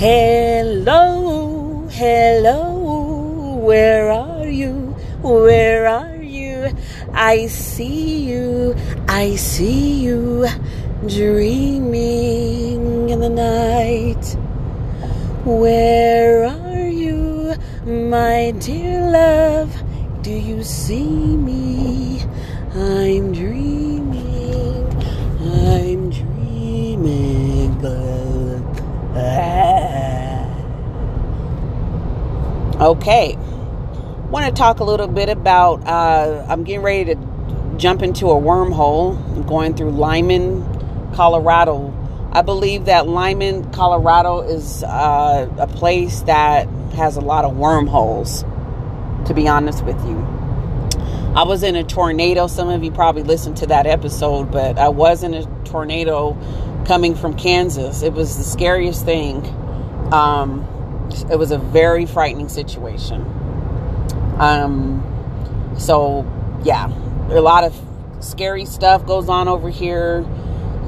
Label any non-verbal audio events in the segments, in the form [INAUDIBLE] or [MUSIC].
Hello, hello, where are you? Where are you? I see you, I see you dreaming in the night. Where are you, my dear love? Do you see me? I'm dreaming, Okay. Want to talk a little bit about uh, I'm getting ready to jump into a wormhole. I'm going through Limon, Colorado. I believe that Limon, Colorado is uh, a place that has a lot of wormholes, to be honest with you. I was in a tornado. Some of you probably listened to that episode, but I was in a tornado coming from Kansas. It was the scariest thing. Um, it was a very frightening situation. Um, so yeah, a lot of scary stuff goes on over here.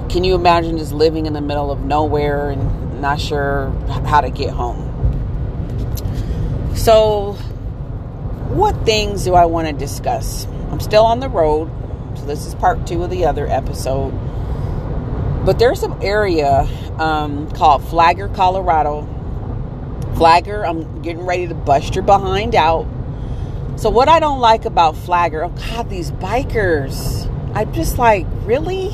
Can you imagine just living in the middle of nowhere and not sure how to get home? So, what things do I want to discuss? I'm still on the road, so this is part two of the other episode. But there's an area um, called Flagler, Colorado. Flagler, I'm getting ready to bust your behind out. So, what I don't like about Flagger, oh God, these bikers. I'm just like, really?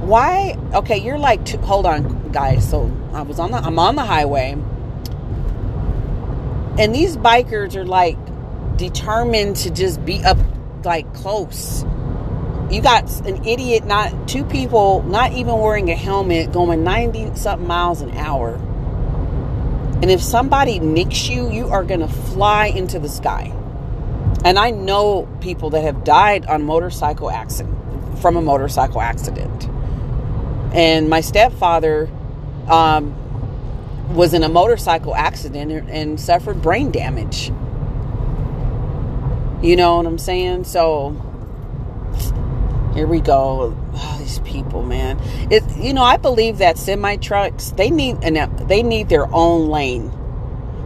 Why? Okay, you're like, two, hold on, guys. So, I was on the, I'm on the highway, and these bikers are like determined to just be up, like close you got an idiot, not two people, not even wearing a helmet, going 90 something miles an hour. And if somebody nicks you, you are going to fly into the sky. And I know people that have died on motorcycle accident from a motorcycle accident. And my stepfather um, was in a motorcycle accident and suffered brain damage. You know what I'm saying? So here we go. Oh, these people, man. It, you know, I believe that semi trucks they need an, they need their own lane.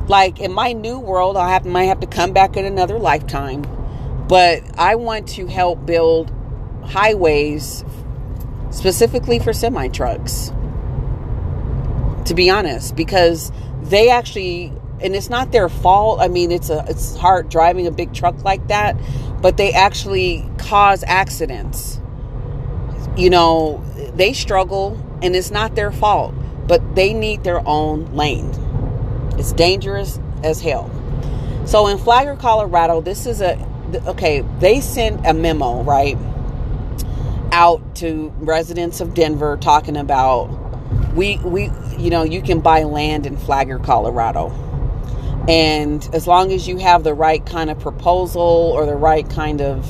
Like in my new world, I have might have to come back in another lifetime, but I want to help build highways specifically for semi trucks. To be honest, because they actually and it's not their fault. I mean, it's a it's hard driving a big truck like that, but they actually cause accidents you know, they struggle and it's not their fault, but they need their own lane. It's dangerous as hell. So in Flagler, Colorado, this is a okay, they sent a memo, right, out to residents of Denver talking about we we you know, you can buy land in Flagler, Colorado. And as long as you have the right kind of proposal or the right kind of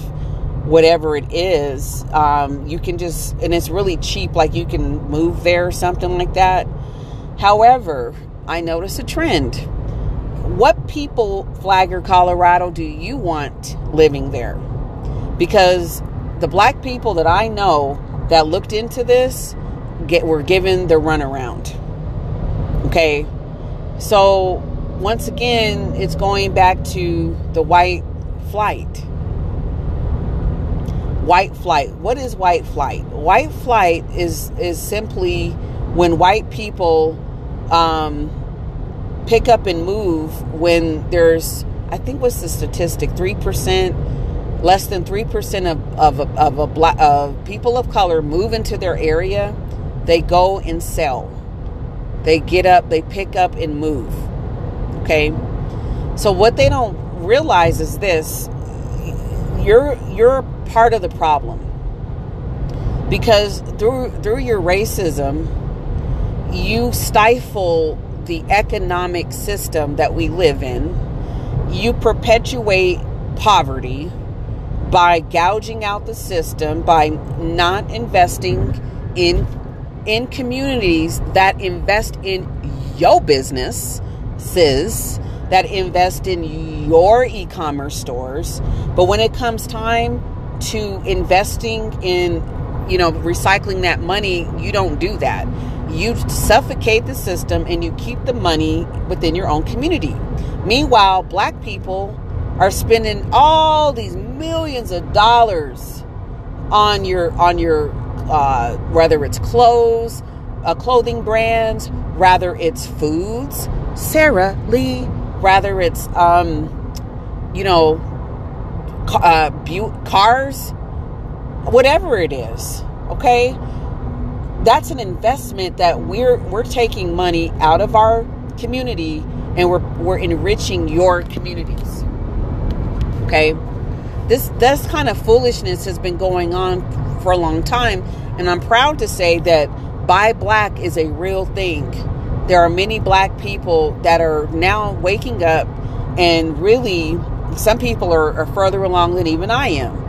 whatever it is, um, you can just, and it's really cheap, like you can move there or something like that. However, I notice a trend. What people, Flagler, Colorado, do you want living there? Because the black people that I know that looked into this get were given the runaround. Okay, so once again, it's going back to the white flight white flight. What is white flight? White flight is is simply when white people um, pick up and move when there's I think what's the statistic three percent less than three percent of of a, of a black of people of color move into their area. They go and sell. They get up. They pick up and move. Okay. So what they don't realize is this: you're you're part of the problem. Because through through your racism you stifle the economic system that we live in. You perpetuate poverty by gouging out the system by not investing in in communities that invest in your business sis that invest in your e-commerce stores. But when it comes time to investing in you know recycling that money you don't do that you suffocate the system and you keep the money within your own community. Meanwhile, black people are spending all these millions of dollars on your on your uh, whether it's clothes, uh, clothing brands, rather it's foods, Sara Lee, rather it's um, you know uh, bu- cars, whatever it is. Okay, that's an investment that we're we're taking money out of our community and we're we're enriching your communities. Okay? This this kind of foolishness has been going on for a long time and I'm proud to say that buy black is a real thing. There are many black people that are now waking up and really some people are, are further along than even I am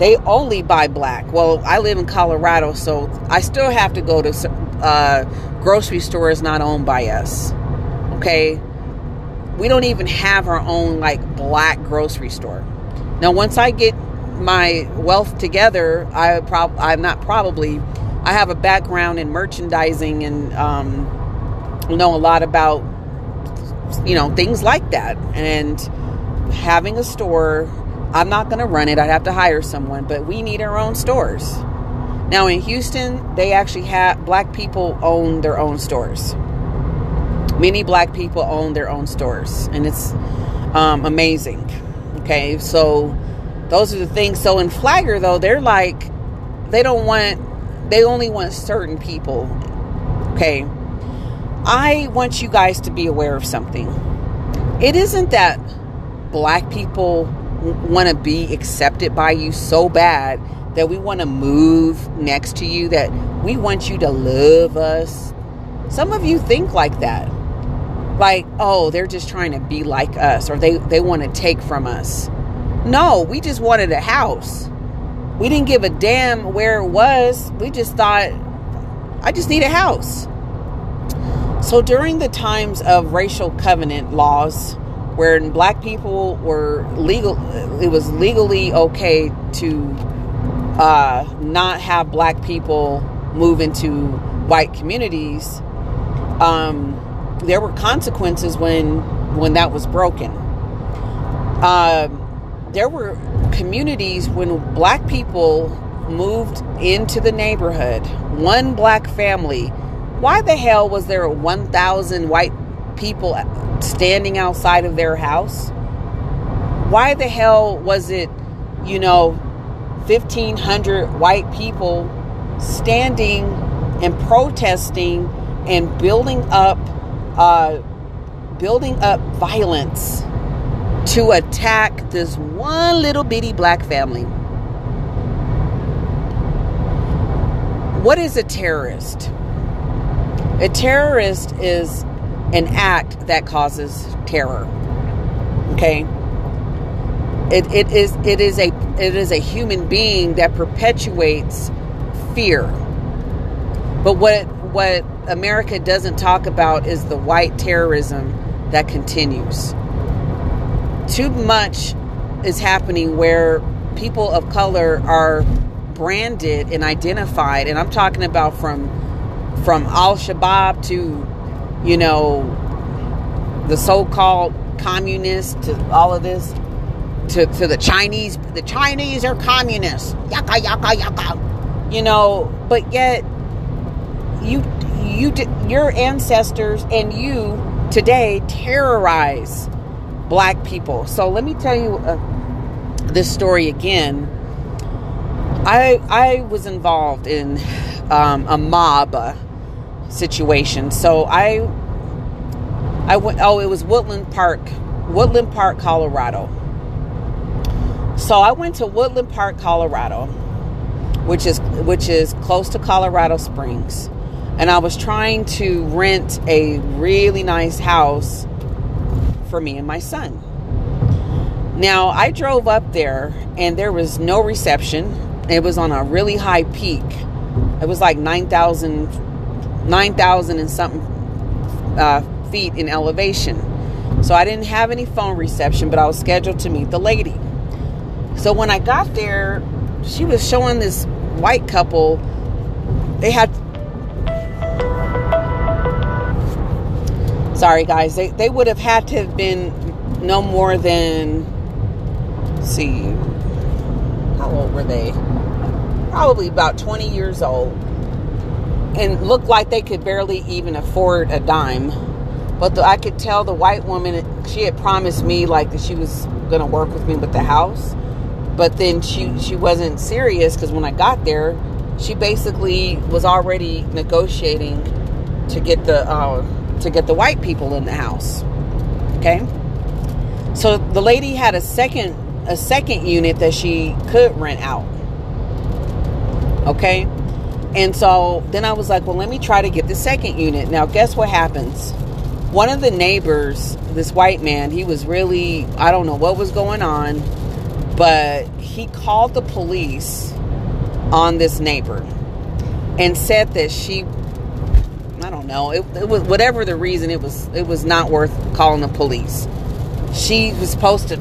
they only buy black. Well, I live in Colorado, so I still have to go to uh, grocery stores not owned by us. Okay, we don't even have our own like black grocery store. Now, once I get my wealth together, I prob I'm not probably I have a background in merchandising and um, know a lot about you know things like that and having a store I'm not going to run it. I'd have to hire someone, but we need our own stores. Now in Houston, they actually have black people own their own stores. Many black people own their own stores, and it's um, amazing. Okay, so those are the things. So in Flagger, though, they're like they don't want they only want certain people. Okay, I want you guys to be aware of something. It isn't that black people want to be accepted by you so bad that we want to move next to you, that we want you to love us. Some of you think like that. Like, oh, they're just trying to be like us or they, they want to take from us. No, we just wanted a house. We didn't give a damn where it was. We just thought, I just need a house. So during the times of racial covenant laws, where black people were legal it was legally okay to uh, not have black people move into white communities. Um, there were consequences when when that was broken. Uh, there were communities when black people moved into the neighborhood. One black family why the hell was there a 1000 white people standing outside of their house? Why the hell was it, you know, 1,500 white people standing and protesting and building up, uh, building up violence to attack this one little bitty black family? What is a terrorist? A terrorist is an act that causes terror. Okay? It, it is it is a it is a human being that perpetuates fear. But what what America doesn't talk about is the white terrorism that continues. Too much is happening where people of color are branded and identified and I'm talking about from from Al Shabaab to you know, the so-called communists to all of this to, to the Chinese. The Chinese are communists. Yaka yaka yaka. You know, but yet you you your ancestors and you today terrorize black people. So let me tell you uh, this story again. I I was involved in um, a mob situation. So I I went oh it was Woodland Park, Woodland Park, Colorado. So I went to Woodland Park, Colorado, which is which is close to Colorado Springs. And I was trying to rent a really nice house for me and my son. Now, I drove up there and there was no reception. It was on a really high peak. It was like 9,000 9,000 and something uh, feet in elevation. So I didn't have any phone reception, but I was scheduled to meet the lady. So when I got there, she was showing this white couple. They had sorry guys, they, they would have had to have been no more than, see, how old were they? Probably about 20 years old. And looked like they could barely even afford a dime. But the, I could tell the white woman, she had promised me like that she was to work with me with the house. But then she, she wasn't serious because when I got there, she basically was already negotiating to get the uh, to get the white people in the house. Okay, so the lady had a second a second unit that she could rent out. Okay, and so then I was like, well, let me try to get the second unit. Now, guess what happens? One of the neighbors, this white man, he was really I don't know what was going on, but he called the police on this neighbor and said that she I don't know it, it, was whatever the reason it was it was not worth calling the police she was supposed to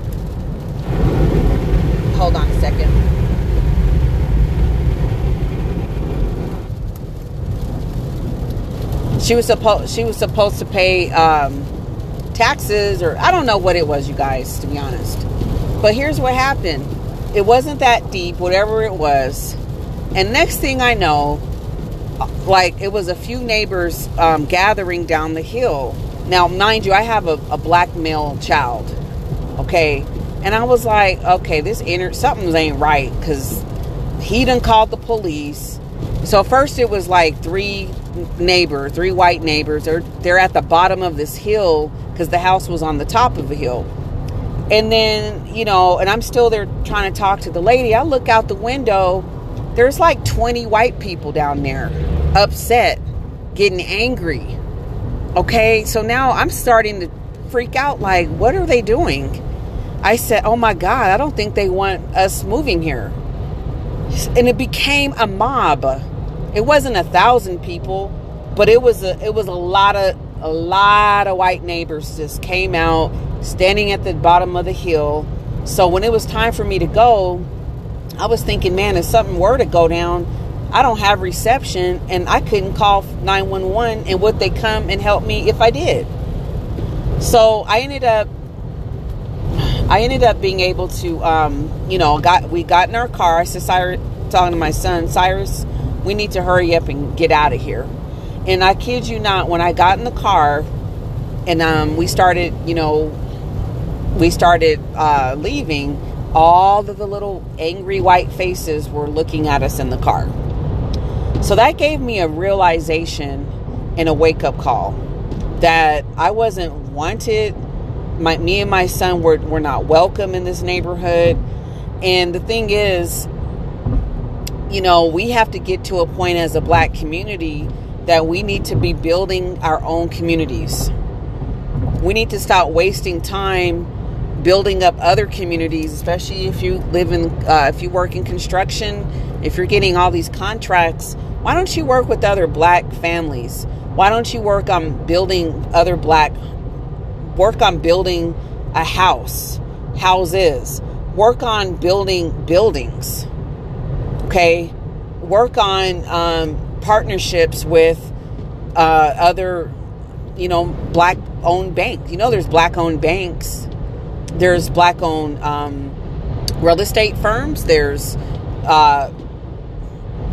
hold on a second she was supposed she was supposed to pay um, taxes or I don't know what it was you guys to be honest but here's what happened it wasn't that deep whatever it was and next thing I know, like it was a few neighbors um, gathering down the hill. Now, mind you, I have a, a black male child. Okay. And I was like, okay, this inner something ain't right because he done called the police. So first it was like three neighbors, three white neighbors. They're they're at the bottom of this hill because the house was on the top of a hill. And then, you know, and I'm still there trying to talk to the lady. I look out the window there's like 20 white people down there upset, getting angry. Okay, so now I'm starting to freak out like, what are they doing? I said, oh my God, I don't think they want us moving here. And it became a mob. It wasn't a thousand people, but it was a it was a lot of a lot of white neighbors just came out standing at the bottom of the hill. So when it was time for me to go, I was thinking, man, if something were to go down, I don't have reception and I couldn't call 911 and would they come and help me if I did? So I ended up I ended up being able to um, you know, got we got in our car. I said Cyrus talking to my son, Cyrus, we need to hurry up and get out of here. And I kid you not, when I got in the car and um, we started, you know, we started uh, leaving, all of the little angry white faces were looking at us in the car. So that gave me a realization and a wake up call that I wasn't wanted. My, me and my son were, were not welcome in this neighborhood. And the thing is, you know, we have to get to a point as a black community that we need to be building our own communities. We need to stop wasting time building up other communities, especially if you live in, uh, if you work in construction, if you're getting all these contracts, why don't you work with other black families? Why don't you work on building other black, work on building a house, houses, work on building buildings, okay? Work on um, partnerships with uh, other, you know, black owned banks. You know, there's black owned banks there's black owned um, real estate firms. There's uh,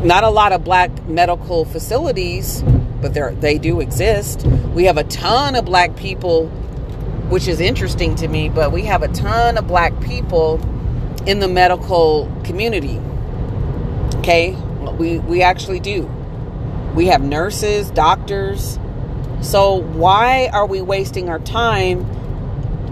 not a lot of black medical facilities, but they do exist. We have a ton of black people, which is interesting to me. But we have a ton of black people in the medical community. Okay, we we actually do. We have nurses, doctors. So why are we wasting our time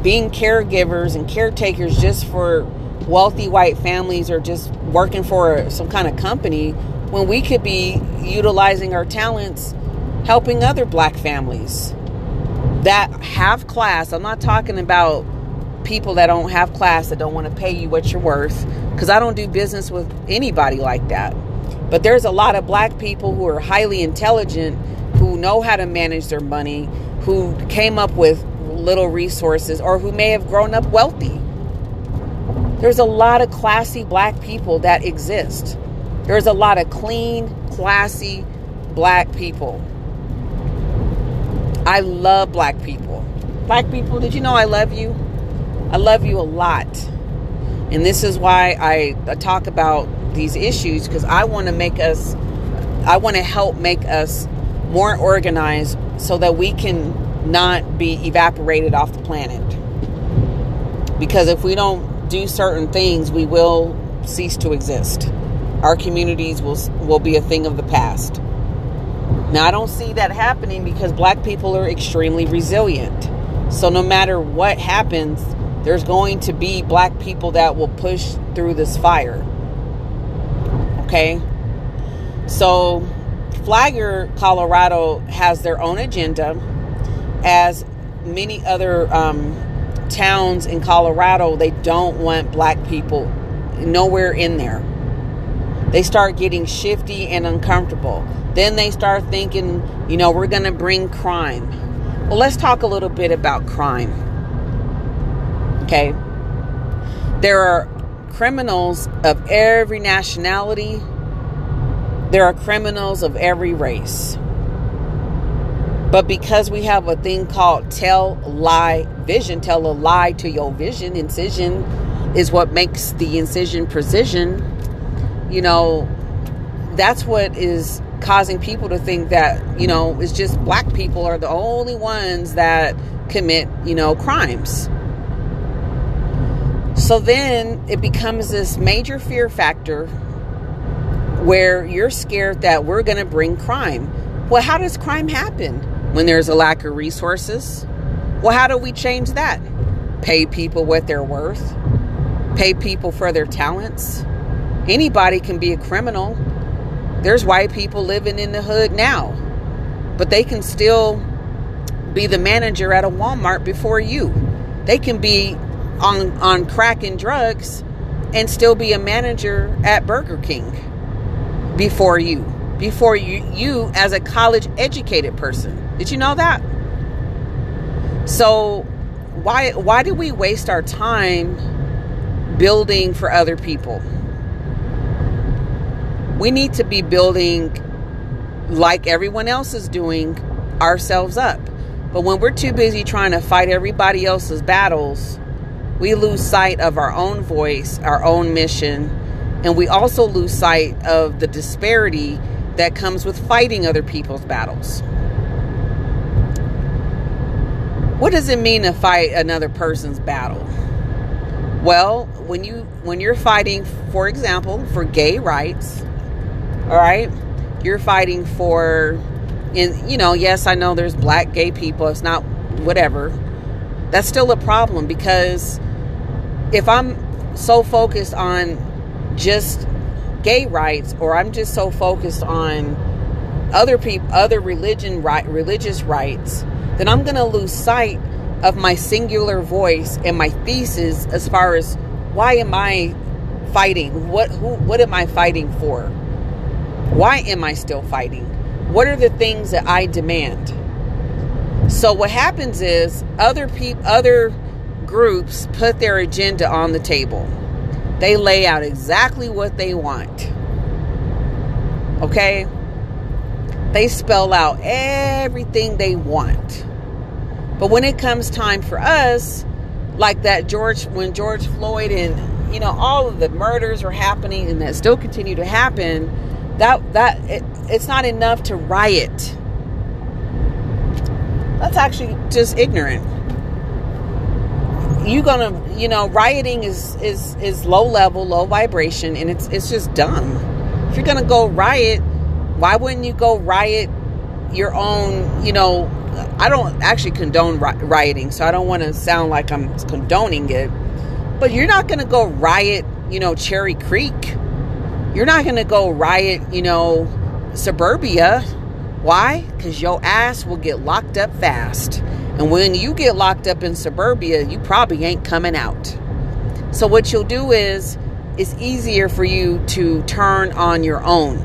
being caregivers and caretakers just for wealthy white families or just working for some kind of company when we could be utilizing our talents helping other black families that have class. I'm not talking about people that don't have class that don't want to pay you what you're worth because I don't do business with anybody like that. But there's a lot of black people who are highly intelligent who know how to manage their money, who came up with little resources or who may have grown up wealthy. There's a lot of classy black people that exist. There's a lot of clean, classy black people. I love black people. Black people, did you know I love you? I love you a lot. And this is why I, talk about these issues because I want to make us, I want to help make us more organized so that we can not be evaporated off the planet. Because if we don't do certain things, we will cease to exist. Our communities will will be a thing of the past. Now I don't see that happening because black people are extremely resilient. So no matter what happens, there's going to be black people that will push through this fire. Okay? So Flagger, Colorado has their own agenda, as many other um, towns in Colorado, they don't want black people nowhere in there. They start getting shifty and uncomfortable. Then they start thinking, you know, we're going to bring crime. Well, let's talk a little bit about crime. Okay. There are criminals of every nationality, there are criminals of every race. But because we have a thing called tell lie vision, tell a lie to your vision, incision is what makes the incision precision. You know, that's what is causing people to think that, you know, it's just black people are the only ones that commit, you know, crimes. So then it becomes this major fear factor where you're scared that we're going to bring crime. Well, how does crime happen? When there's a lack of resources? Well, how do we change that? Pay people what they're worth, pay people for their talents. Anybody can be a criminal. There's white people living in the hood now, but they can still be the manager at a Walmart before you. They can be on on crack and drugs and still be a manager at Burger King before you before you you as a college educated person. Did you know that? So why why do we waste our time building for other people? We need to be building like everyone else is doing ourselves up. But when we're too busy trying to fight everybody else's battles we lose sight of our own voice our own mission and we also lose sight of the disparity that comes with fighting other people's battles. What does it mean to fight another person's battle? Well, when you when you're fighting, for example, for gay rights, all right, you're fighting for in you know, yes, I know there's black gay people, it's not whatever. That's still a problem because if I'm so focused on just gay rights or I'm just so focused on other people other religion right religious rights then I'm going to lose sight of my singular voice and my thesis as far as why am I fighting? What who what am I fighting for? Why am I still fighting? What are the things that I demand? So what happens is other people other groups put their agenda on the table they lay out exactly what they want. Okay? They spell out everything they want. But when it comes time for us, like that George, when George Floyd and, you know, all of the murders are happening and that still continue to happen, that, that, it, it's not enough to riot. That's actually just ignorant you gonna you know rioting is is is low level low vibration and it's it's just dumb. If you're gonna go riot why wouldn't you go riot your own you know i don't actually condone rioting so i don't want to sound like i'm condoning it but you're not gonna go riot you know cherry creek. You're not gonna go riot you know suburbia. Why? Because your ass will get locked up fast and when you get locked up in suburbia, you probably ain't coming out. So what you'll do is it's easier for you to turn on your own.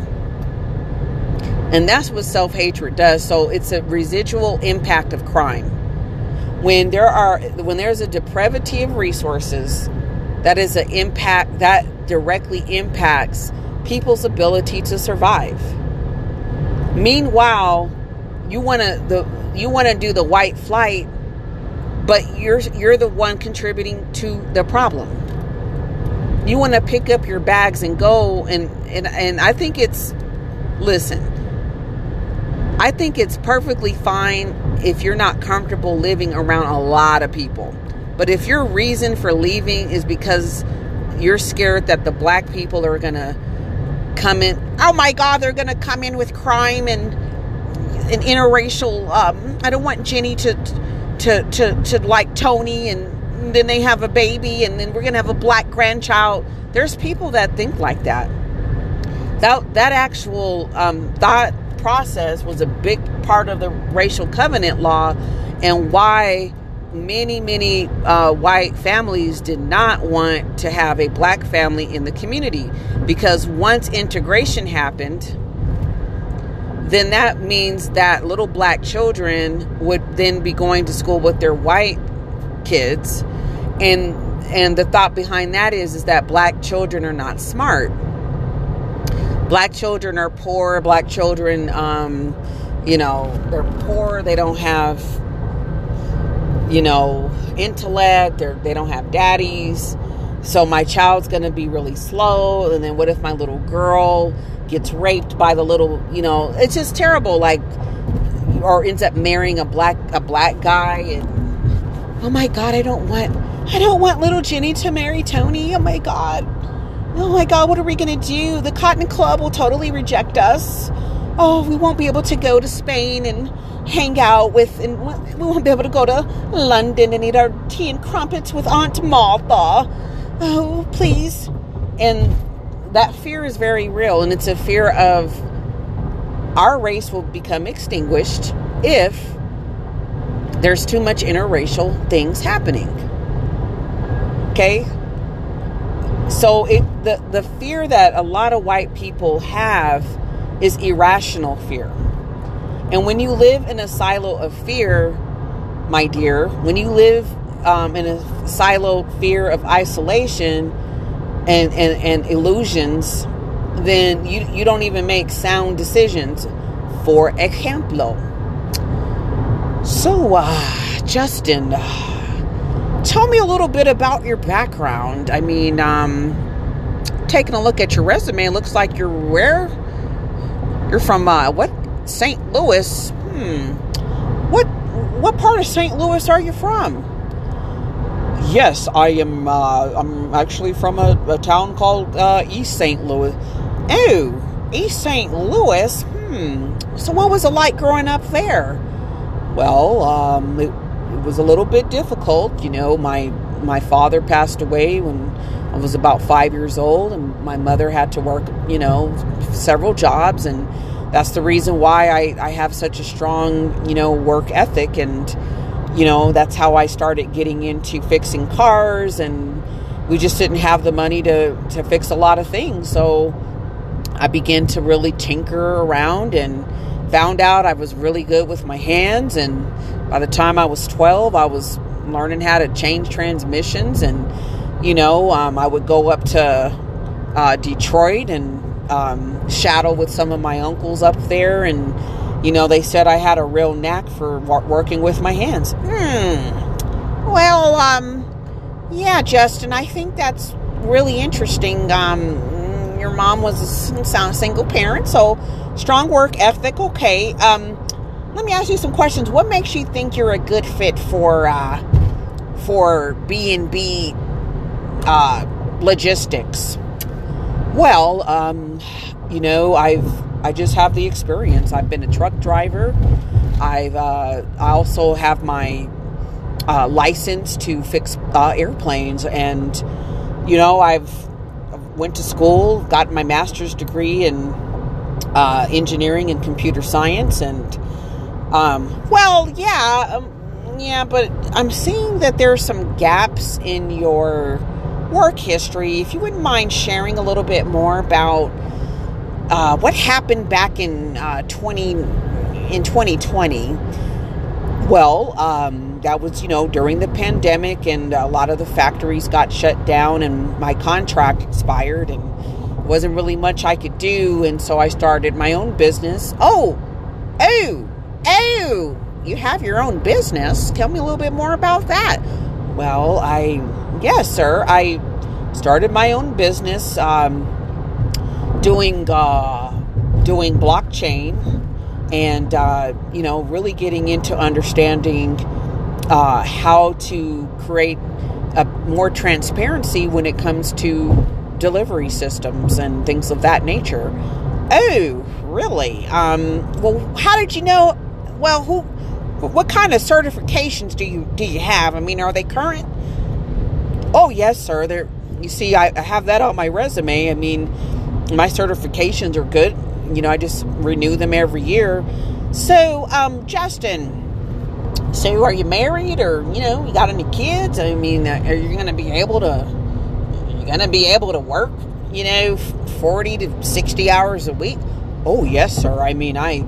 And that's what self-hatred does. So it's a residual impact of crime. When there are when there's a depravity of resources, that is an impact that directly impacts people's ability to survive. Meanwhile, you want to the you want to do the white flight but you're you're the one contributing to the problem. You want to pick up your bags and go and and and I think it's listen. I think it's perfectly fine if you're not comfortable living around a lot of people. But if your reason for leaving is because you're scared that the black people are going to come in, oh my God, they're going to come in with crime and an interracial. Um, I don't want Jenny to to to to like Tony, and then they have a baby, and then we're gonna have a black grandchild. There's people that think like that. That that actual um, thought process was a big part of the racial covenant law, and why many many uh, white families did not want to have a black family in the community because once integration happened then that means that little black children would then be going to school with their white kids. And and the thought behind that is is that black children are not smart. Black children are poor. Black children um, you know they're poor. They don't have you know intellect. They're, they don't have daddies. So my child's going to be really slow. And then what if my little girl gets raped by the little, you know, it's just terrible. Like, or ends up marrying a black a black guy, and oh my god, I don't want I don't want little Jenny to marry Tony. Oh my god, oh my god, what are we gonna do? The Cotton Club will totally reject us. Oh, we won't be able to go to Spain and hang out with, and we won't be able to go to London and eat our tea and crumpets with Aunt Martha. Oh, please. And that fear is very real, and it's a fear of our race will become extinguished if there's too much interracial things happening. Okay? So it the the fear that a lot of white people have is irrational fear. And when you live in a silo of fear, my dear, when you live um, in a silo fear of isolation, and, and, and illusions, then you, you don't even make sound decisions. For example, so uh, Justin, uh, tell me a little bit about your background. I mean, um, taking a look at your resume, it looks like you're where? You're from uh, what? St. Louis. Hmm. What what part of St. Louis are you from? Yes, I am. Uh, I'm actually from a, a town called uh, East St. Louis. Oh, East St. Louis. Hmm. So, what was it like growing up there? Well, um, it, it was a little bit difficult. You know, my my father passed away when I was about five years old, and my mother had to work. You know, several jobs, and that's the reason why I, I have such a strong, you know, work ethic and you know, that's how I started getting into fixing cars and we just didn't have the money to, to fix a lot of things. So I began to really tinker around and found out I was really good with my hands. And by the time I was 12, I was learning how to change transmissions. And, you know, um, I would go up to uh, Detroit and um, shadow with some of my uncles up there and you know, they said I had a real knack for working with my hands. Hmm. Well, um, yeah, Justin, I think that's really interesting. Um, your mom was a single parent, so strong work ethic. Okay. Um, let me ask you some questions. What makes you think you're a good fit for uh, for B and B uh, logistics? Well, um, you know, I've I just have the experience. I've been a truck driver. I've uh, I also have my uh, license to fix uh, airplanes, and you know I've went to school, got my master's degree in uh, engineering and computer science, and um, well, yeah, um, yeah, but I'm seeing that there are some gaps in your work history. If you wouldn't mind sharing a little bit more about uh, what happened back in uh, 20 in 2020 well um, that was you know during the pandemic and a lot of the factories got shut down and my contract expired and wasn't really much i could do and so i started my own business oh oh oh you have your own business. Tell me a little bit more about that. Well, I, yes, sir. I started my own business um, doing uh, doing blockchain and uh, you know really getting into understanding uh, how to create a more transparency when it comes to delivery systems and things of that nature. Oh, really? Um, well, how did you know? Well, who? What kind of certifications do you do you have? I mean, are they current? Oh, yes, sir. They're. You see, I, I have that on my resume. I mean, my certifications are good. You know, I just renew them every year. So, um, Justin, so are you married or you know you got any kids? I mean, uh, are you going to be able to? You're going to be able to work? You know, forty to sixty hours a week. Oh yes, sir. I mean, I.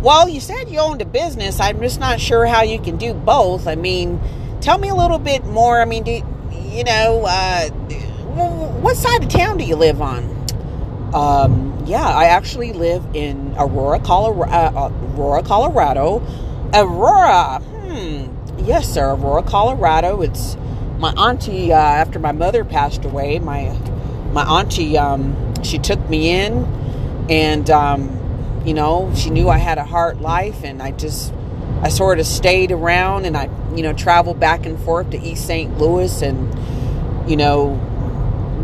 Well, you said you owned a business. I'm just not sure how you can do both. I mean, tell me a little bit more. I mean, do you know uh, what side of town do you live on? Um, yeah, I actually live in Aurora, Colorado. Uh, Aurora, Colorado. Aurora. Hmm. Yes, sir. Aurora, Colorado. It's my auntie. Uh, after my mother passed away, my my auntie um, she took me in, and um, you know she knew I had a hard life, and I just I sort of stayed around, and I you know traveled back and forth to East St. Louis, and you know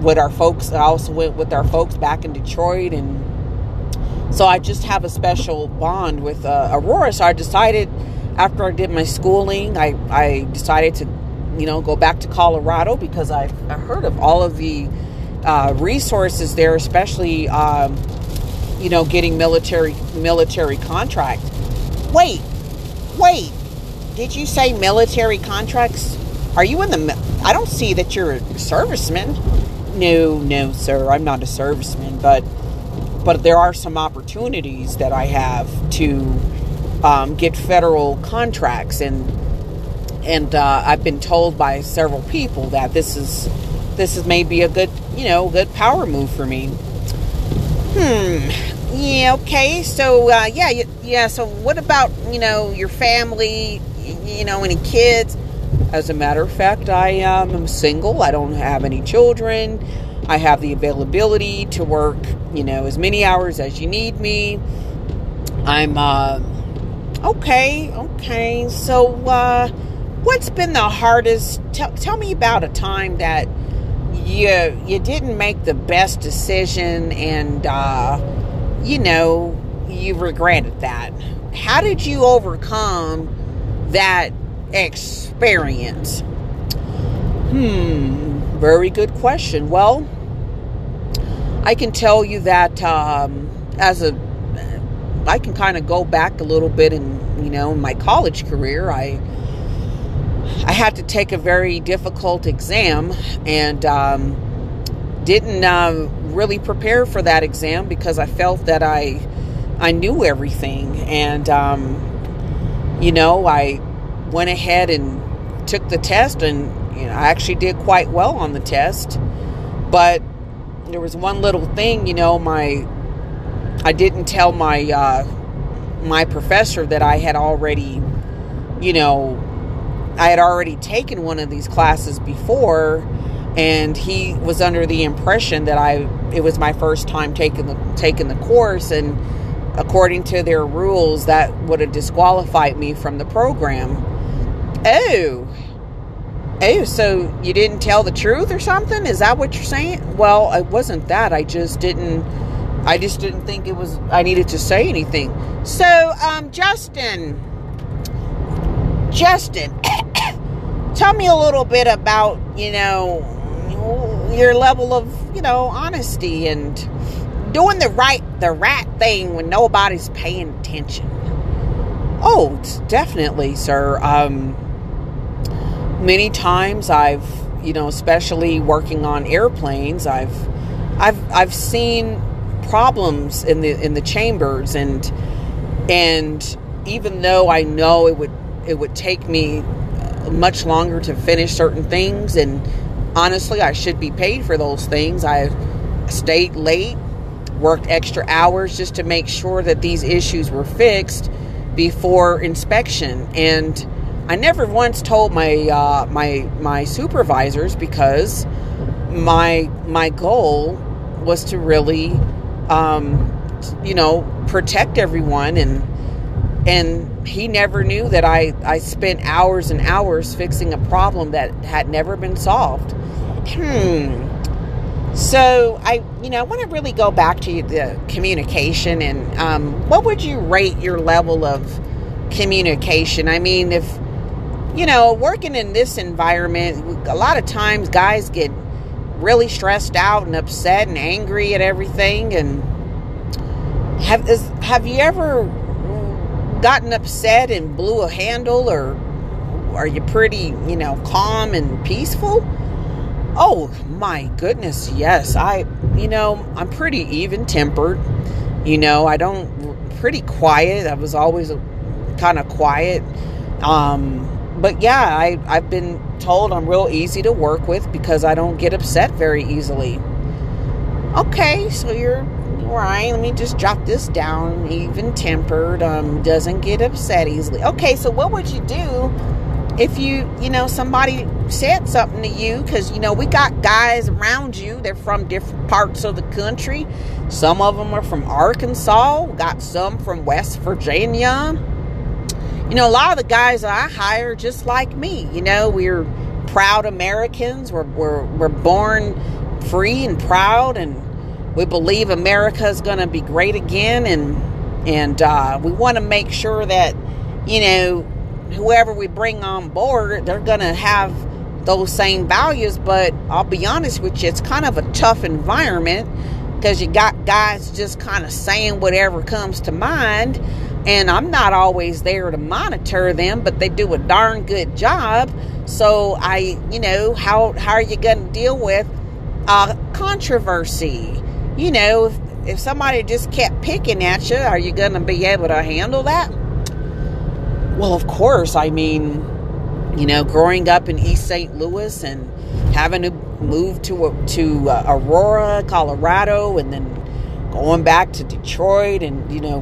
with our folks. I also went with our folks back in Detroit, and so I just have a special bond with uh, Aurora. So I decided after I did my schooling, I I decided to you know go back to Colorado because I I heard of all of the uh, resources there, especially um, you know getting military military contract. Wait, wait. Did you say military contracts? Are you in the? I don't see that you're a serviceman. No, no, sir. I'm not a serviceman, but but there are some opportunities that I have to um, get federal contracts, and and uh, I've been told by several people that this is this is maybe a good you know good power move for me. Hmm. Yeah. Okay. So uh, yeah. Yeah. So what about you know your family? You know any kids? As a matter of fact, I am single. I don't have any children. I have the availability to work, you know, as many hours as you need me. I'm uh, okay. Okay. So, uh, what's been the hardest? T- tell me about a time that you you didn't make the best decision, and uh, you know you regretted that. How did you overcome that experience? Hmm, very good question. Well, I can tell you that um, as a, I can kind of go back a little bit in, you know, in my college career. I, I had to take a very difficult exam and um, didn't uh, really prepare for that exam because I felt that I, I knew everything and, um, you know, I went ahead and took the test and you know, I actually did quite well on the test, but there was one little thing, you know, my I didn't tell my uh, my professor that I had already, you know, I had already taken one of these classes before, and he was under the impression that I it was my first time taking the taking the course, and according to their rules, that would have disqualified me from the program. Oh, Oh, so you didn't tell the truth or something? Is that what you're saying? Well, it wasn't that. I just didn't. I just didn't think it was. I needed to say anything. So, um, Justin, Justin, [COUGHS] tell me a little bit about you know your level of you know honesty and doing the right the right thing when nobody's paying attention. Oh, definitely, sir. Um, many times I've, you know, especially working on airplanes, I've I've I've seen problems in the in the chambers and and even though I know it would it would take me uh, much longer to finish certain things and honestly I should be paid for those things. I stayed late, worked extra hours just to make sure that these issues were fixed before inspection. And I never once told my uh, my my supervisors because my my goal was to really, um, you know, protect everyone and and he never knew that I, I spent hours and hours fixing a problem that had never been solved. Hmm. So I, you know, I want to really go back to the communication and um, what would you rate your level of communication? I mean, if you know, working in this environment, a lot of times guys get really stressed out and upset and angry at everything. And have is, have you ever gotten upset and blew a handle, or are you pretty, you know, calm and peaceful? Oh my goodness, yes. I, you know, I'm pretty even tempered. You know, I don't pretty quiet. I was always kind of quiet. Um, but yeah, I, I've been told I'm real easy to work with because I don't get upset very easily. Okay, so you're right. Let me just jot this down. Even tempered, um, doesn't get upset easily. Okay, so what would you do if you, you know, somebody said something to you, because, you know, we got guys around you, they're from different parts of the country. Some of them are from Arkansas, got some from West Virginia. You know, a lot of the guys that I hire just like me, you know, we're proud Americans. We're, we're, we're born free and proud, and we believe America is going to be great again. And, and uh, we want to make sure that, you know, whoever we bring on board, they're going to have those same values. But I'll be honest with you, it's kind of a tough environment because you got guys just kind of saying whatever comes to mind. And I'm not always there to monitor them, but they do a darn good job. So I, you know, how how are you going to deal with uh, controversy? You know, if, if somebody just kept picking at you, are you going to be able to handle that? Well, of course. I mean, you know, growing up in East St. Louis and having to move to to uh, Aurora, Colorado, and then going back to Detroit, and you know,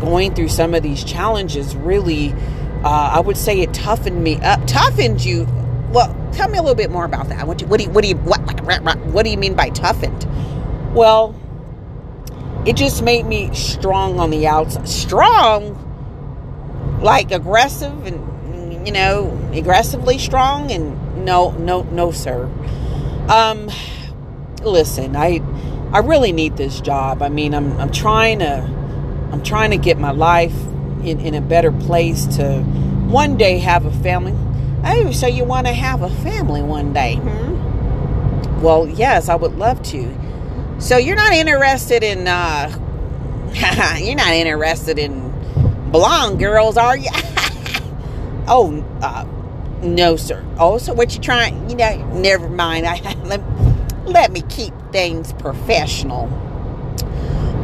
going through some of these challenges really, uh, I would say it toughened me up. Toughened you? Well, tell me a little bit more about that. What do, what do you what do you what what do you mean by toughened? Well, it just made me strong on the outside. Strong like aggressive and you know aggressively strong and no no no sir um listen i i really need this job i mean i'm i'm trying to i'm trying to get my life in in a better place to one day have a family oh so you want to have a family one day hmm? well yes i would love to so you're not interested in uh [LAUGHS] you're not interested in blonde girls, are you? [LAUGHS] oh, uh, no, sir. Oh, so what you trying? You know, never mind. I [LAUGHS] let, let me keep things professional.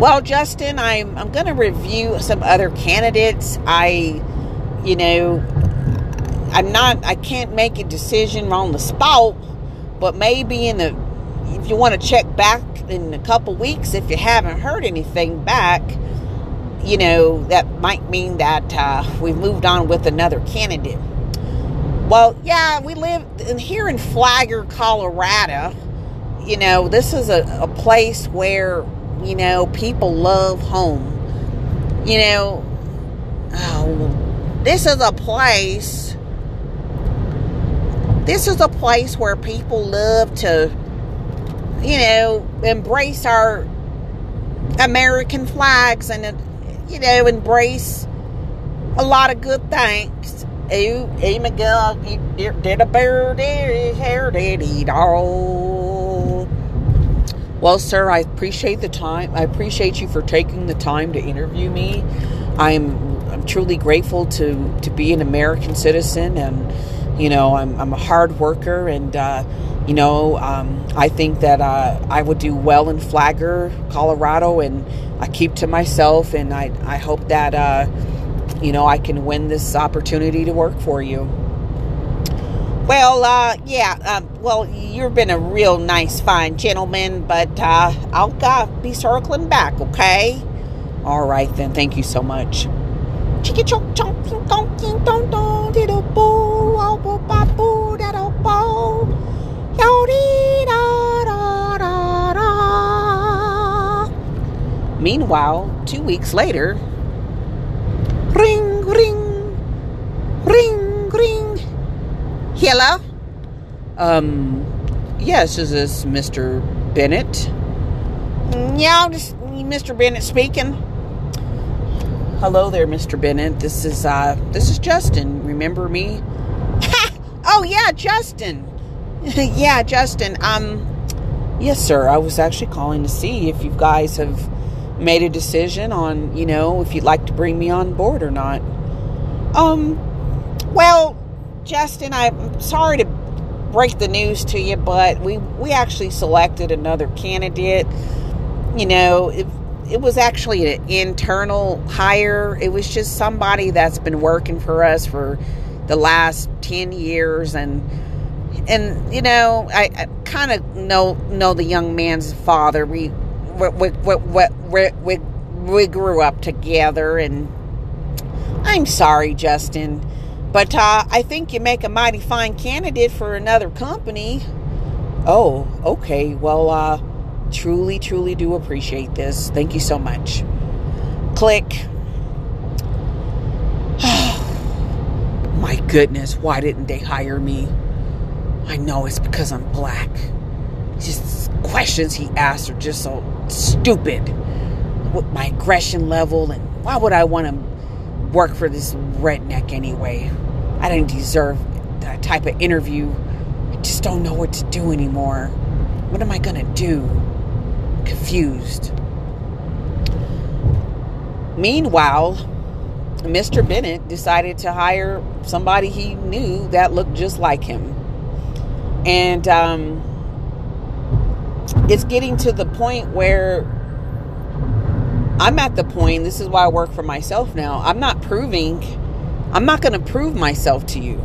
Well, Justin, I'm I'm going to review some other candidates. I, you know, I'm not. I can't make a decision on the spot, but maybe in the if you want to check back in a couple weeks if you haven't heard anything back you know, that might mean that uh, we've moved on with another candidate. Well, yeah, we live in, here in Flagler, Colorado. You know, this is a, a place where, you know, people love home. You know, oh, this is a place. This is a place where people love to, you know, embrace our American flags and you know, embrace a lot of good things. Ooh, hey, Miguel, you did a bird hair did daddy doll. Well, sir, I appreciate the time. I appreciate you for taking the time to interview me. I'm I'm truly grateful to to be an American citizen, and you know, I'm I'm a hard worker, and uh, you know, um, I think that uh, I would do well in Flagler, Colorado, and I keep to myself, and I, I hope that, uh, you know, I can win this opportunity to work for you. Well, uh, yeah, uh, well, you've been a real nice, fine gentleman, but uh, I'll uh, be circling back, okay? All right, then. Thank you so much. Chicka choke chonk ding dong ding dong dong diddle boo oh boo ba boo da do bo yo dee da da da da. Meanwhile, two weeks later, Hello. Um. Yes, is this Mr. Bennett? Yeah, this Mr. Bennett speaking. Hello there, Mr. Bennett. This is uh this is Justin. Remember me? [LAUGHS] oh yeah, Justin. [LAUGHS] yeah, Justin. Um yes, sir. I was actually calling to see if you guys have made a decision on, you know, if you'd like to bring me on board or not. Um well, Justin, I'm sorry to break the news to you, but we we actually selected another candidate. You know, it, it was actually an internal hire. It was just somebody that's been working for us for the last 10 years and and you know, I, I kind of know know the young man's father. We we we, we, we, we, we grew up together and I'm sorry, Justin, but uh, I think you make a mighty fine candidate for another company. Oh, okay. Well, uh, truly, truly do appreciate this. Thank you so much. Click. [SIGHS] My goodness, why didn't they hire me? I know it's because I'm black. Just questions he asks are just so stupid. With my aggression level, and why would I want to work for this redneck anyway? I didn't deserve that type of interview. I just don't know what to do anymore. What am I going to do? confused. Meanwhile, Mr. Bennett decided to hire somebody he knew that looked just like him. And um, it's getting to the point where I'm at the point, this is why I work for myself now. I'm not proving, I'm not going to prove myself to you.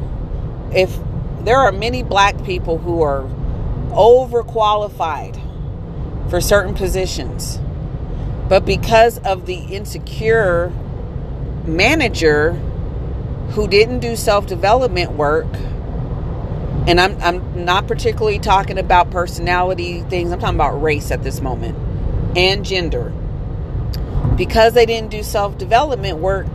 If there are many black people who are overqualified for certain positions. But because of the insecure manager who didn't do self development work, and I'm, I'm not particularly talking about personality things, I'm talking about race at this moment and gender. Because they didn't do self development work,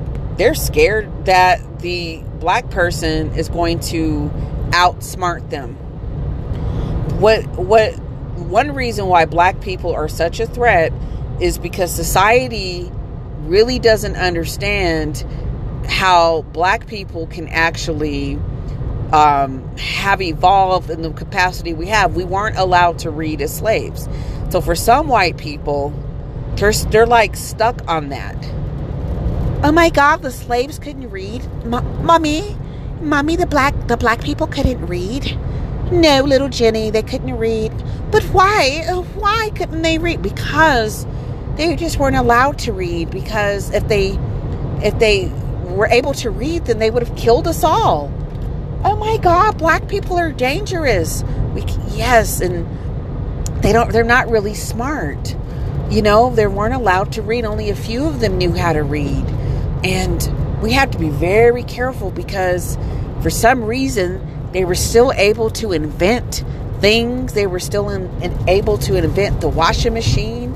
they're scared that the black person is going to outsmart them. What what one reason why black people are such a threat is because society really doesn't understand how black people can actually um, have evolved in the capacity we have. We weren't allowed to read as slaves. So for some white people, they're, they're like stuck on that. Oh my God, the slaves couldn't read. M- mommy, mommy, the black the black people couldn't read. No, little Jenny, they couldn't read. But why? Uh, why couldn't they read? Because they just weren't allowed to read. Because if they, if they were able to read, then they would have killed us all. Oh my God, black people are dangerous. We yes, and they don't. They're not really smart. You know, they weren't allowed to read. Only a few of them knew how to read, and we have to be very careful because, for some reason they were still able to invent things. They were still in, in, able to invent the washing machine.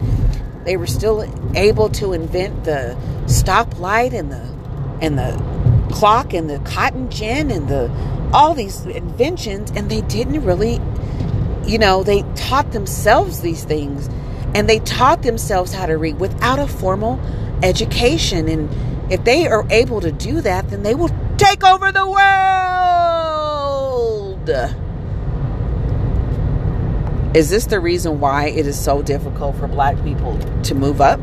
They were still able to invent the stoplight and the and the clock and the cotton gin and the all these inventions and they didn't really you know they taught themselves these things and they taught themselves how to read without a formal education and if they are able to do that then they will take over the world is this the reason why it is so difficult for black people to move up?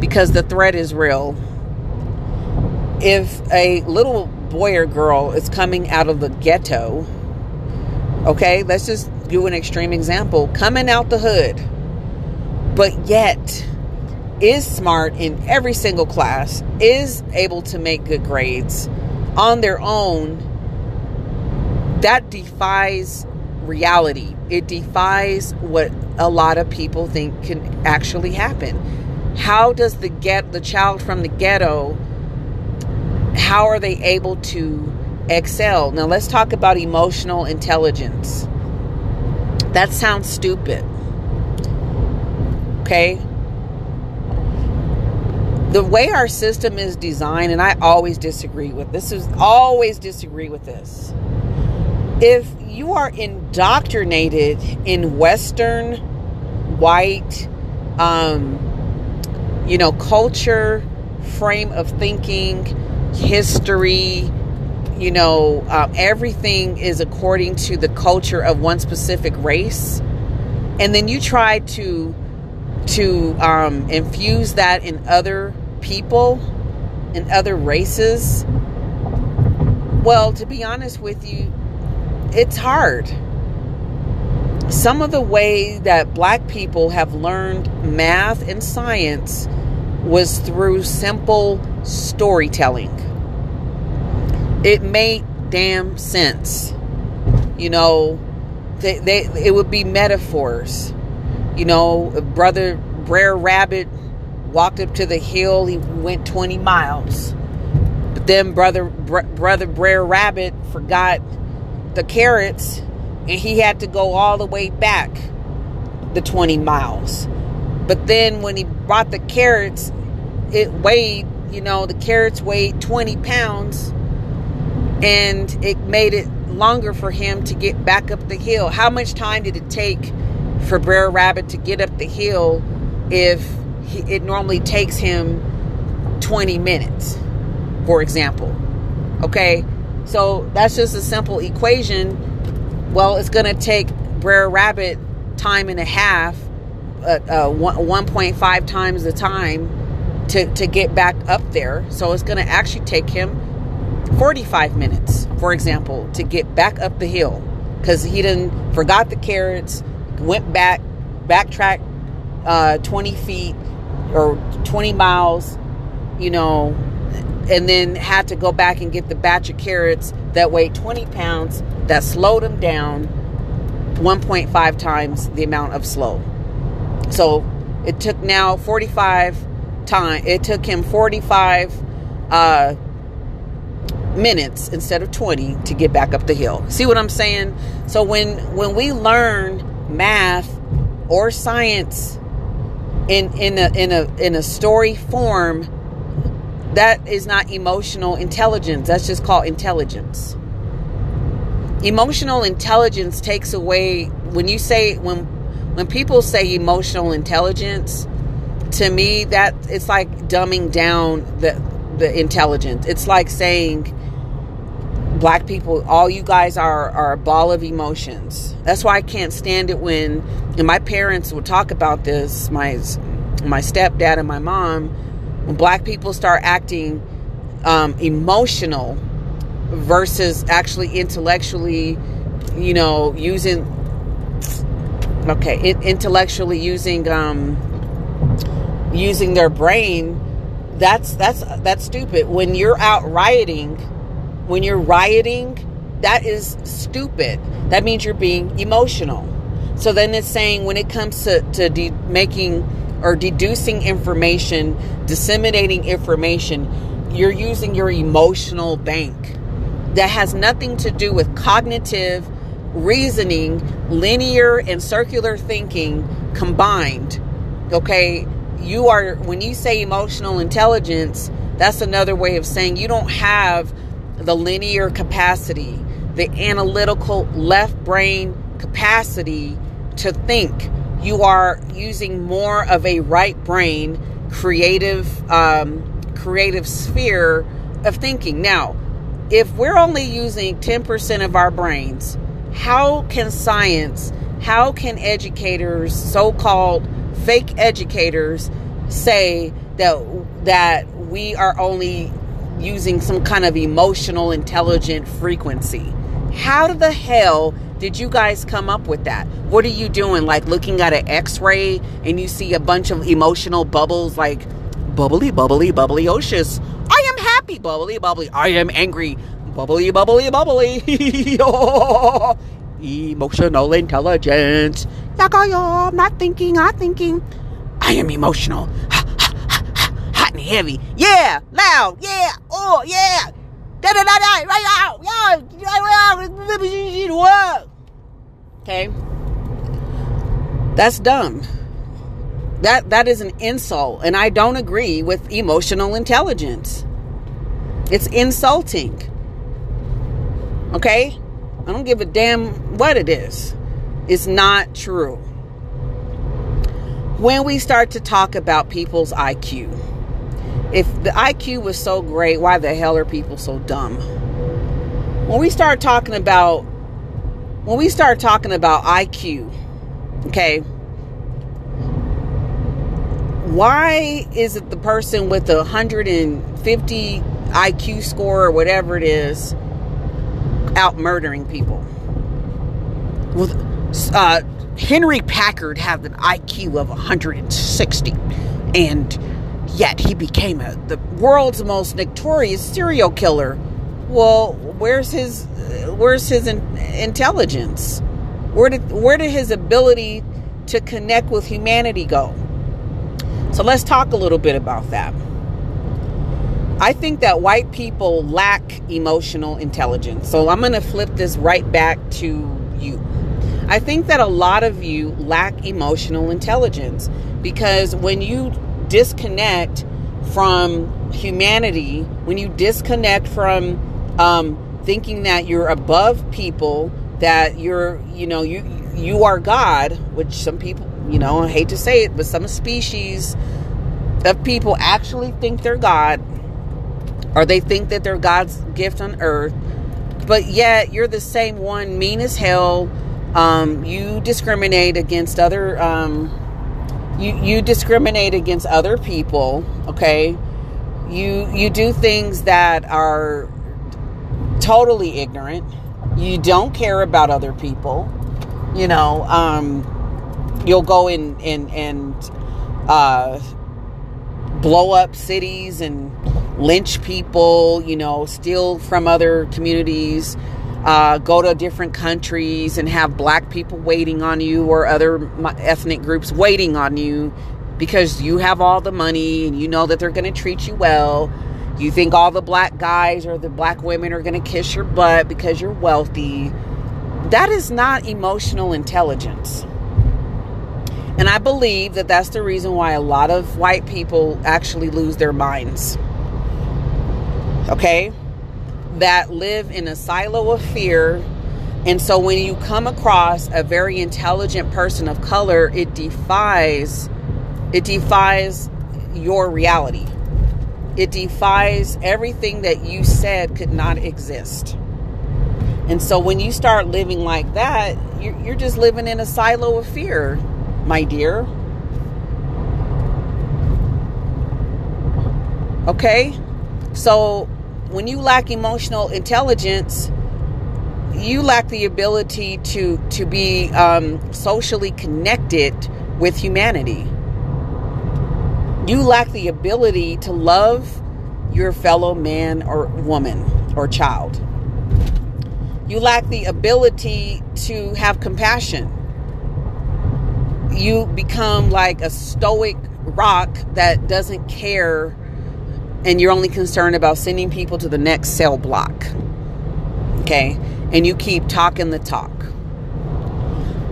Because the threat is real. If a little boy or girl is coming out of the ghetto, okay, let's just do an extreme example coming out the hood, but yet is smart in every single class, is able to make good grades on their own that defies reality. It defies what a lot of people think can actually happen. How does the get the child from the ghetto how are they able to excel? Now, let's talk about emotional intelligence. That sounds stupid. Okay? The way our system is designed, and I always disagree with this, is always disagree with this. If you are indoctrinated in Western, white, um, you know, culture, frame of thinking, history, you know, um, everything is according to the culture of one specific race, and then you try to to um, infuse that in other people, in other races. Well, to be honest with you, it's hard. Some of the way that black people have learned math and science was through simple storytelling it made damn sense. You know, they, they it would be metaphors. You know, brother Brer Rabbit walked up to the hill. He went 20 miles, but then brother Br- brother Brer Rabbit forgot the carrots, and he had to go all the way back the 20 miles. But then when he brought the carrots, it weighed. You know, the carrots weighed 20 pounds and it made it longer for him to get back up the hill. How much time did it take for Brer Rabbit to get up the hill if he, it normally takes him 20 minutes, for example? Okay, so that's just a simple equation. Well, it's going to take Brer Rabbit time and a half, uh, uh, 1.5 times the time to, to get back up there. So it's going to actually take him 45 minutes, for example, to get back up the hill because he didn't forgot the carrots, went back, backtracked uh, 20 feet or 20 miles, you know, and then had to go back and get the batch of carrots that weighed 20 pounds that slowed him down 1.5 times the amount of slow. So it took now 45 time. It took him 45 uh, minutes instead of 20 to get back up the hill. See what I'm saying? So when when we learn math or science in in a in a in a story form, that is not emotional intelligence. That's just called intelligence. Emotional intelligence takes away when you say when when people say emotional intelligence, to me that it's like dumbing down the the intelligence. It's like saying black people, all you guys are are a ball of emotions. That's why I can't stand it when and my parents would talk about this, my my stepdad and my mom, when black people start acting um, emotional versus actually intellectually, you know, using okay, intellectually using um, using their brain. That's that's that's stupid. When you're out rioting when you're rioting, that is stupid. That means you're being emotional. So then it's saying when it comes to, to de- making or deducing information, disseminating information, you're using your emotional bank. That has nothing to do with cognitive reasoning, linear and circular thinking combined. Okay? You are, when you say emotional intelligence, that's another way of saying you don't have the linear capacity, the analytical left brain capacity to think. You are using more of a right brain creative um, creative sphere of thinking. Now, if we're only using 10% of our brains, how can science, how can educators, so-called fake educators say that that we are only using some kind of emotional intelligent frequency. How the hell did you guys come up with that? What are you doing? Like looking at an x ray and you see a bunch of emotional bubbles like bubbly, bubbly, bubbly, oceans. I am happy, bubbly, bubbly. I am angry, bubbly, bubbly, bubbly. [LAUGHS] emotional intelligence. Like I am not thinking, I'm thinking. I am emotional. Heavy. Yeah, loud. Yeah. Oh oh yeah, da da da da, right out, yeah, okay. That's dumb. That that is an insult, and I don't agree with emotional intelligence. It's insulting. Okay? I don't give a damn what it is. It's not true. When we start to talk about people's IQ, if the IQ was so great, why the hell are people so dumb? When we start talking about when we start talking about IQ, okay, why is it the person with a 150 IQ score or whatever it is out murdering people? Well, uh, Henry Packard had an IQ of 160, and yet he became a, the world's most notorious serial killer. Well, where's his where's his in, intelligence? Where did where did his ability to connect with humanity go? So let's talk a little bit about that. I think that white people lack emotional intelligence. So I'm going to flip this right back to you. I think that a lot of you lack emotional intelligence because when you disconnect from humanity, when you disconnect from um, thinking that you're above people, that you're, you know, you you are God, which some people you know, I hate to say it, but some species of people actually think they're God or they think that they're God's gift on earth, but yet you're the same one, mean as hell. Um, you discriminate against other, um, you, you discriminate against other people, okay? You, you do things that are totally ignorant. You don't care about other people, you know, um, you'll go in and and uh, blow up cities and lynch people, you know, steal from other communities, uh, go to different countries and have black people waiting on you or other ethnic groups waiting on you because you have all the money and you know that they're going to treat you well. You think all the black guys or the black women are going to kiss your butt because you're wealthy. That is not emotional intelligence. And I believe that that's the reason why a lot of white people actually lose their minds. Okay? That live in a silo of fear. And so when you come across a very intelligent person of color, it defies it defies your reality. It defies everything that you said could not exist. And so when you start living like that, you're, just living in a silo of fear my dear. Okay? So, when you lack emotional intelligence, you lack the ability to to be um, socially connected with humanity. You lack the ability to love your fellow man or woman or child. You lack the ability to have compassion you become like a stoic rock that doesn't care and you're only concerned about sending people to the next cell block. Okay? And you keep talking the talk.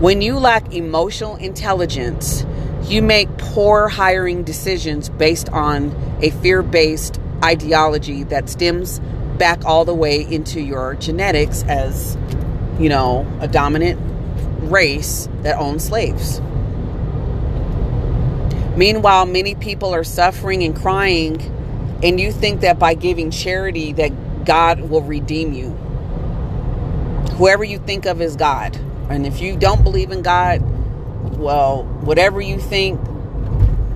When you lack emotional intelligence, you make poor hiring decisions based on a fear based ideology that stems back all the way into your genetics as, you know, a dominant race that owns slaves. Meanwhile, many people are suffering and crying, and you think that by giving charity that God will redeem you. Whoever you think of as God. And if you don't believe in God, well, whatever you think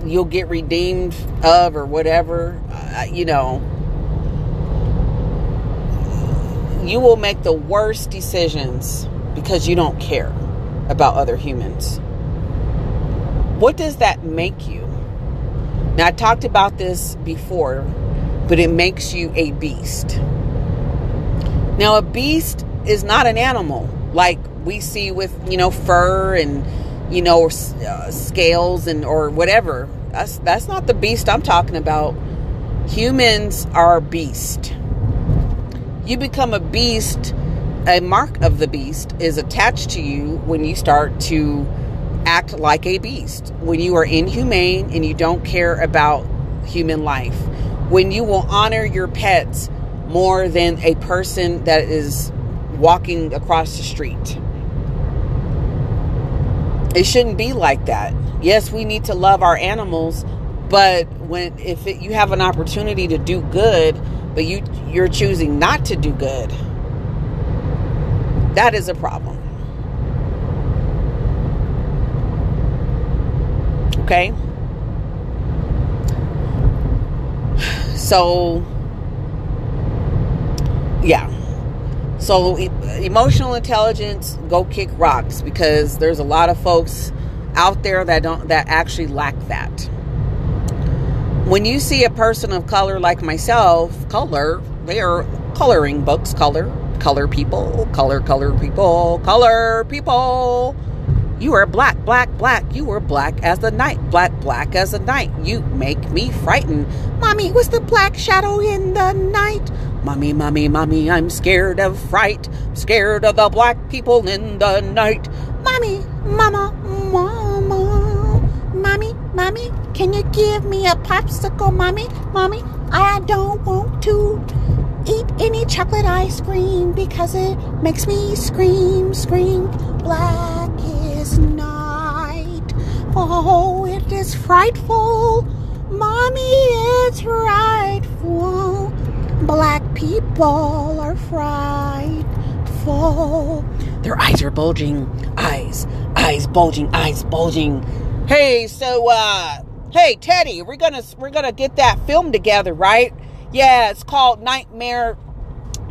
you'll get redeemed of or whatever, uh, you know, you will make the worst decisions because you don't care about other humans. What does that make you? Now, I talked about this before, but it makes you a beast. Now, a beast is not an animal like we see with, you know, fur and, you know, uh, scales and or whatever. That's that's not the beast I'm talking about. humans are beast. You become a beast, a mark of the beast is attached to you when you start to act like a beast. When you are inhumane and you don't care about human life. When you will honor your pets more than a person that is walking across the street. It shouldn't be like that. Yes, we need to love our animals, but when if it, you have an opportunity to do good, but you you're choosing not to do good, that is a problem. Okay? So yeah. So emotional intelligence go kick rocks because there's a lot of folks out there that don't that actually lack that when you see a person of color like myself, color, they are coloring books, color, color people, color, color people, color people. You are black, black, black. You are black as the night, black, black as the night. You make me frightened. Mommy, what's the black shadow in the night? Mommy, mommy, mommy, I'm scared of fright. Scared of the black people in the night. Mommy, mama, mama, mommy, mommy, can you give me a popsicle, mommy? Mommy, I don't want to eat any chocolate ice cream because it makes me scream, scream. Black is night. Oh, it is frightful. Mommy, it's frightful. Black people are frightful. Their eyes are bulging. Eyes, eyes bulging, eyes bulging. Hey, so, uh, hey Teddy, we're gonna we're gonna get that film together, right? Yeah, it's called Nightmare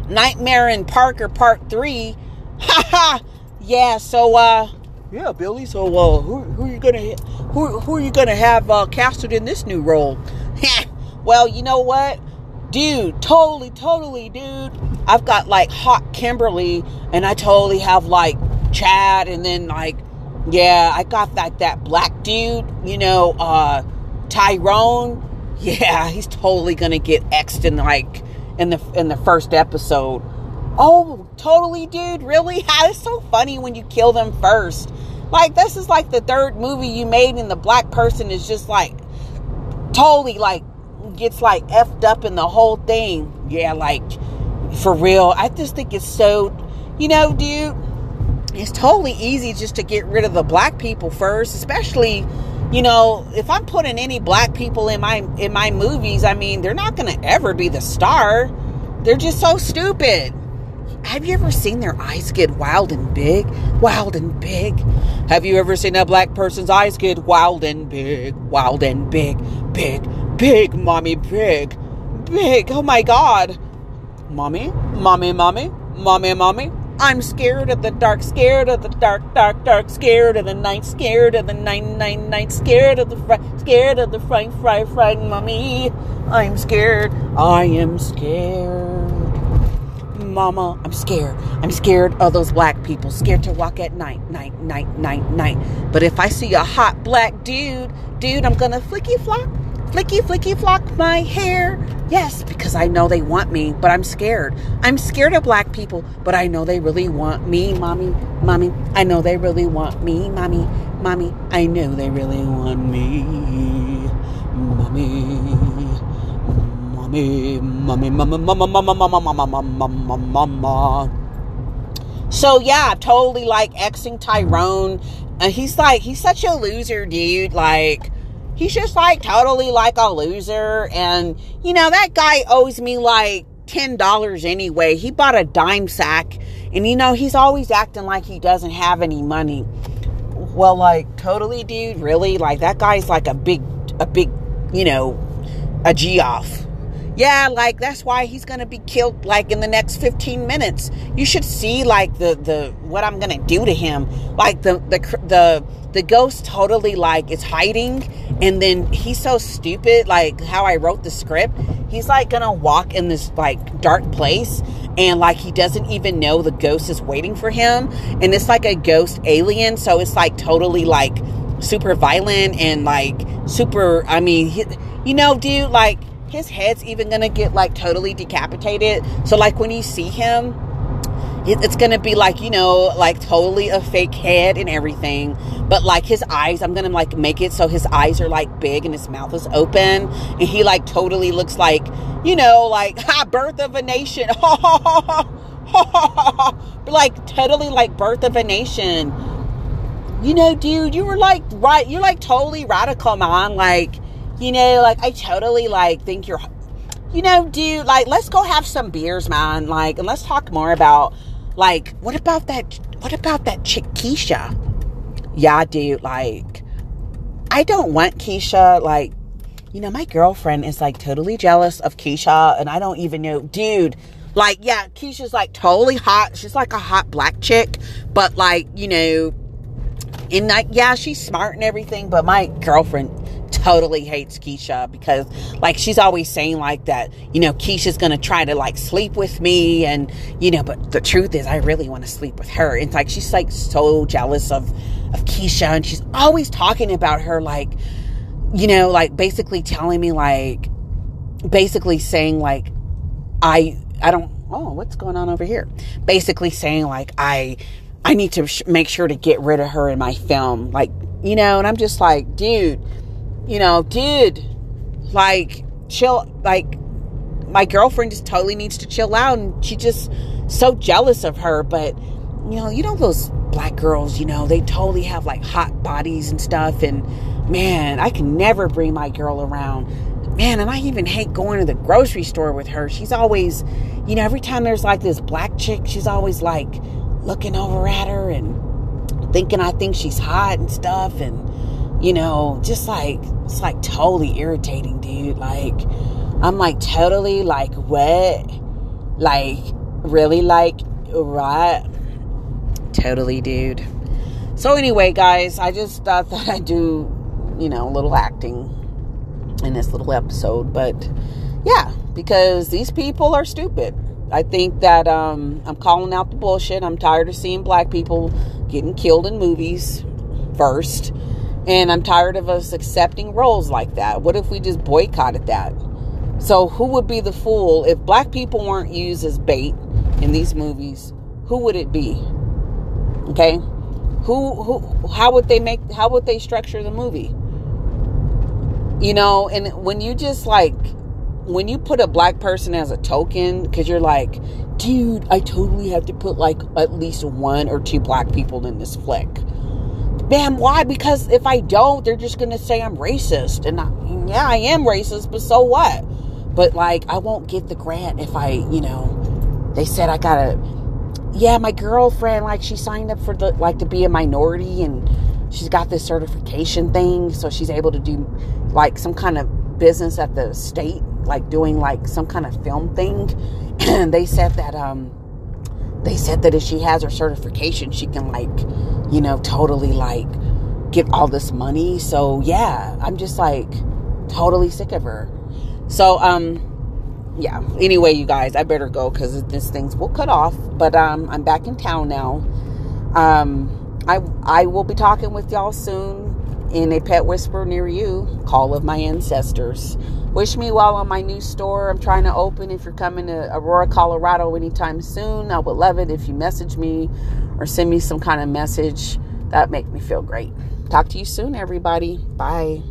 Nightmare in Parker Part Three. [LAUGHS] Haha. yeah. So uh, yeah, Billy. So uh, who who are you gonna who who are you gonna have uh, casted in this new role? [LAUGHS] well, you know what, dude. Totally, totally, dude. I've got like hot Kimberly, and I totally have like Chad, and then like yeah, I got that that black dude, you know, uh Tyrone. [LAUGHS] Yeah, he's totally gonna get xed in like in the in the first episode. Oh, totally, dude. Really? [LAUGHS] It's so funny when you kill them first. Like this is like the third movie you made, and the black person is just like totally like gets like effed up in the whole thing. Yeah, like for real. I just think it's so, you know, dude it's totally easy just to get rid of the black people first, especially you know, if I'm putting any black people in my in my movies, I mean, they're not going to ever be the star. They're just so stupid. Have you ever seen their eyes get wild and big? Wild and big. Have you ever seen a black person's eyes get wild and big? Wild and big. Big. Big, mommy, big. Big. Oh my god. Mommy, mommy, mommy, mommy, mommy. I'm scared of the dark, scared of the dark, dark, dark, scared of the night, scared of the night, night, night, scared of the fright, scared of the fright, fright, fright, mommy. I'm scared. I am scared. Mama, I'm scared. I'm scared of those black people. Scared to walk at night, night, night, night, night. But if I see a hot black dude, dude, I'm gonna flicky flop, flicky flicky flock my hair. Yes, because I know they want me, but I'm scared. I'm scared of black people, but I know they really want me, mommy, mommy. I know they really want me, mommy, mommy. I know they really want me, mommy, Mommy, mommy, mama, mama, mama, mama, mama, mama, mama. So yeah, I'm totally like exing Tyrone. And he's like, he's such a loser, dude. Like, he's just like totally like a loser. And, you know, that guy owes me like $10 anyway. He bought a dime sack. And, you know, he's always acting like he doesn't have any money. Well, like, totally, dude, really? Like, that guy's like a big, a big, you know, a G off. Yeah, like that's why he's gonna be killed like in the next 15 minutes. You should see like the the what I'm gonna do to him. Like the the the the ghost totally like is hiding and then he's so stupid like how i wrote the script he's like gonna walk in this like dark place and like he doesn't even know the ghost is waiting for him and it's like a ghost alien so it's like totally like super violent and like super i mean he, you know dude like his head's even gonna get like totally decapitated. So like when you see him, it's gonna be like you know like totally a fake head and everything. But like his eyes i'm gonna like make it so his eyes are like big and his mouth is open. And he like totally looks like you know like [LAUGHS] ha birth of a nation. [LAUGHS] Like totally like birth of a nation. You know dude you were like right you're like totally radical man. Like you know like i totally like think you're you know dude like let's go have some beers man like and let's talk more about like, what about that? What about that chick Keisha? Yeah, dude. Like, I don't want Keisha. Like, you know, my girlfriend is like totally jealous of Keisha, and I don't even know, dude. Like, yeah, Keisha's like totally hot. She's like a hot black chick, but like, you know, and like, yeah, she's smart and everything, but my girlfriend totally hates Keisha because like she's always saying like that, you know, Keisha's gonna try to like sleep with me and you know, but the truth is I really want to sleep with her. It's like she's like so jealous of of Keisha and she's always talking about her like you know, like basically telling me like basically saying like I I don't oh, what's going on over here? Basically saying like I I need to sh- make sure to get rid of her in my film. Like, you know, and I'm just like, dude, you know, dude, like, chill. Like, my girlfriend just totally needs to chill out, and she just so jealous of her. But, you know, you know, those black girls, you know, they totally have like hot bodies and stuff. And man, I can never bring my girl around. Man, and I even hate going to the grocery store with her. She's always, you know, every time there's like this black chick, she's always like looking over at her and thinking I think she's hot and stuff. And, you know, just like, it's like totally irritating, dude. Like, I'm like totally like, what? Like, really like, right? Totally, dude. So, anyway, guys, I just [LAUGHS] thought that I'd do, you know, a little acting in this little episode. But yeah, because these people are stupid. I think that um, I'm calling out the bullshit. I'm tired of seeing black people getting killed in movies first. And I'm tired of us accepting roles like that. What if we just boycotted that? So, who would be the fool if black people weren't used as bait in these movies? Who would it be? Okay? Who who how would they make how would they structure the movie? You know, and when you just like when you put a black person as a token cuz you're like, dude, I totally have to put like at least one or two black people in this flick Man, why? Because if I don't, they're just going to say I'm racist. And I, yeah, I am racist, but so what? But like, I won't get the grant if I, you know, they said I got to, yeah, my girlfriend, like, she signed up for the, like, to be a minority and she's got this certification thing. So she's able to do, like, some kind of business at the state, like, doing, like, some kind of film thing. And [CLEARS THROAT] they said that, um, they said that if she has her certification, she can like, you know, totally like get all this money. So yeah, I'm just like totally sick of her. So um yeah. Anyway, you guys, I better go because this thing's will cut off. But um I'm back in town now. Um I I will be talking with y'all soon in a pet whisper near you. Call of my ancestors. Wish me well on my new store I'm trying to open. If you're coming to Aurora, Colorado anytime soon, I would love it if you message me or send me some kind of message. That make me feel great. Talk to you soon, everybody. Bye.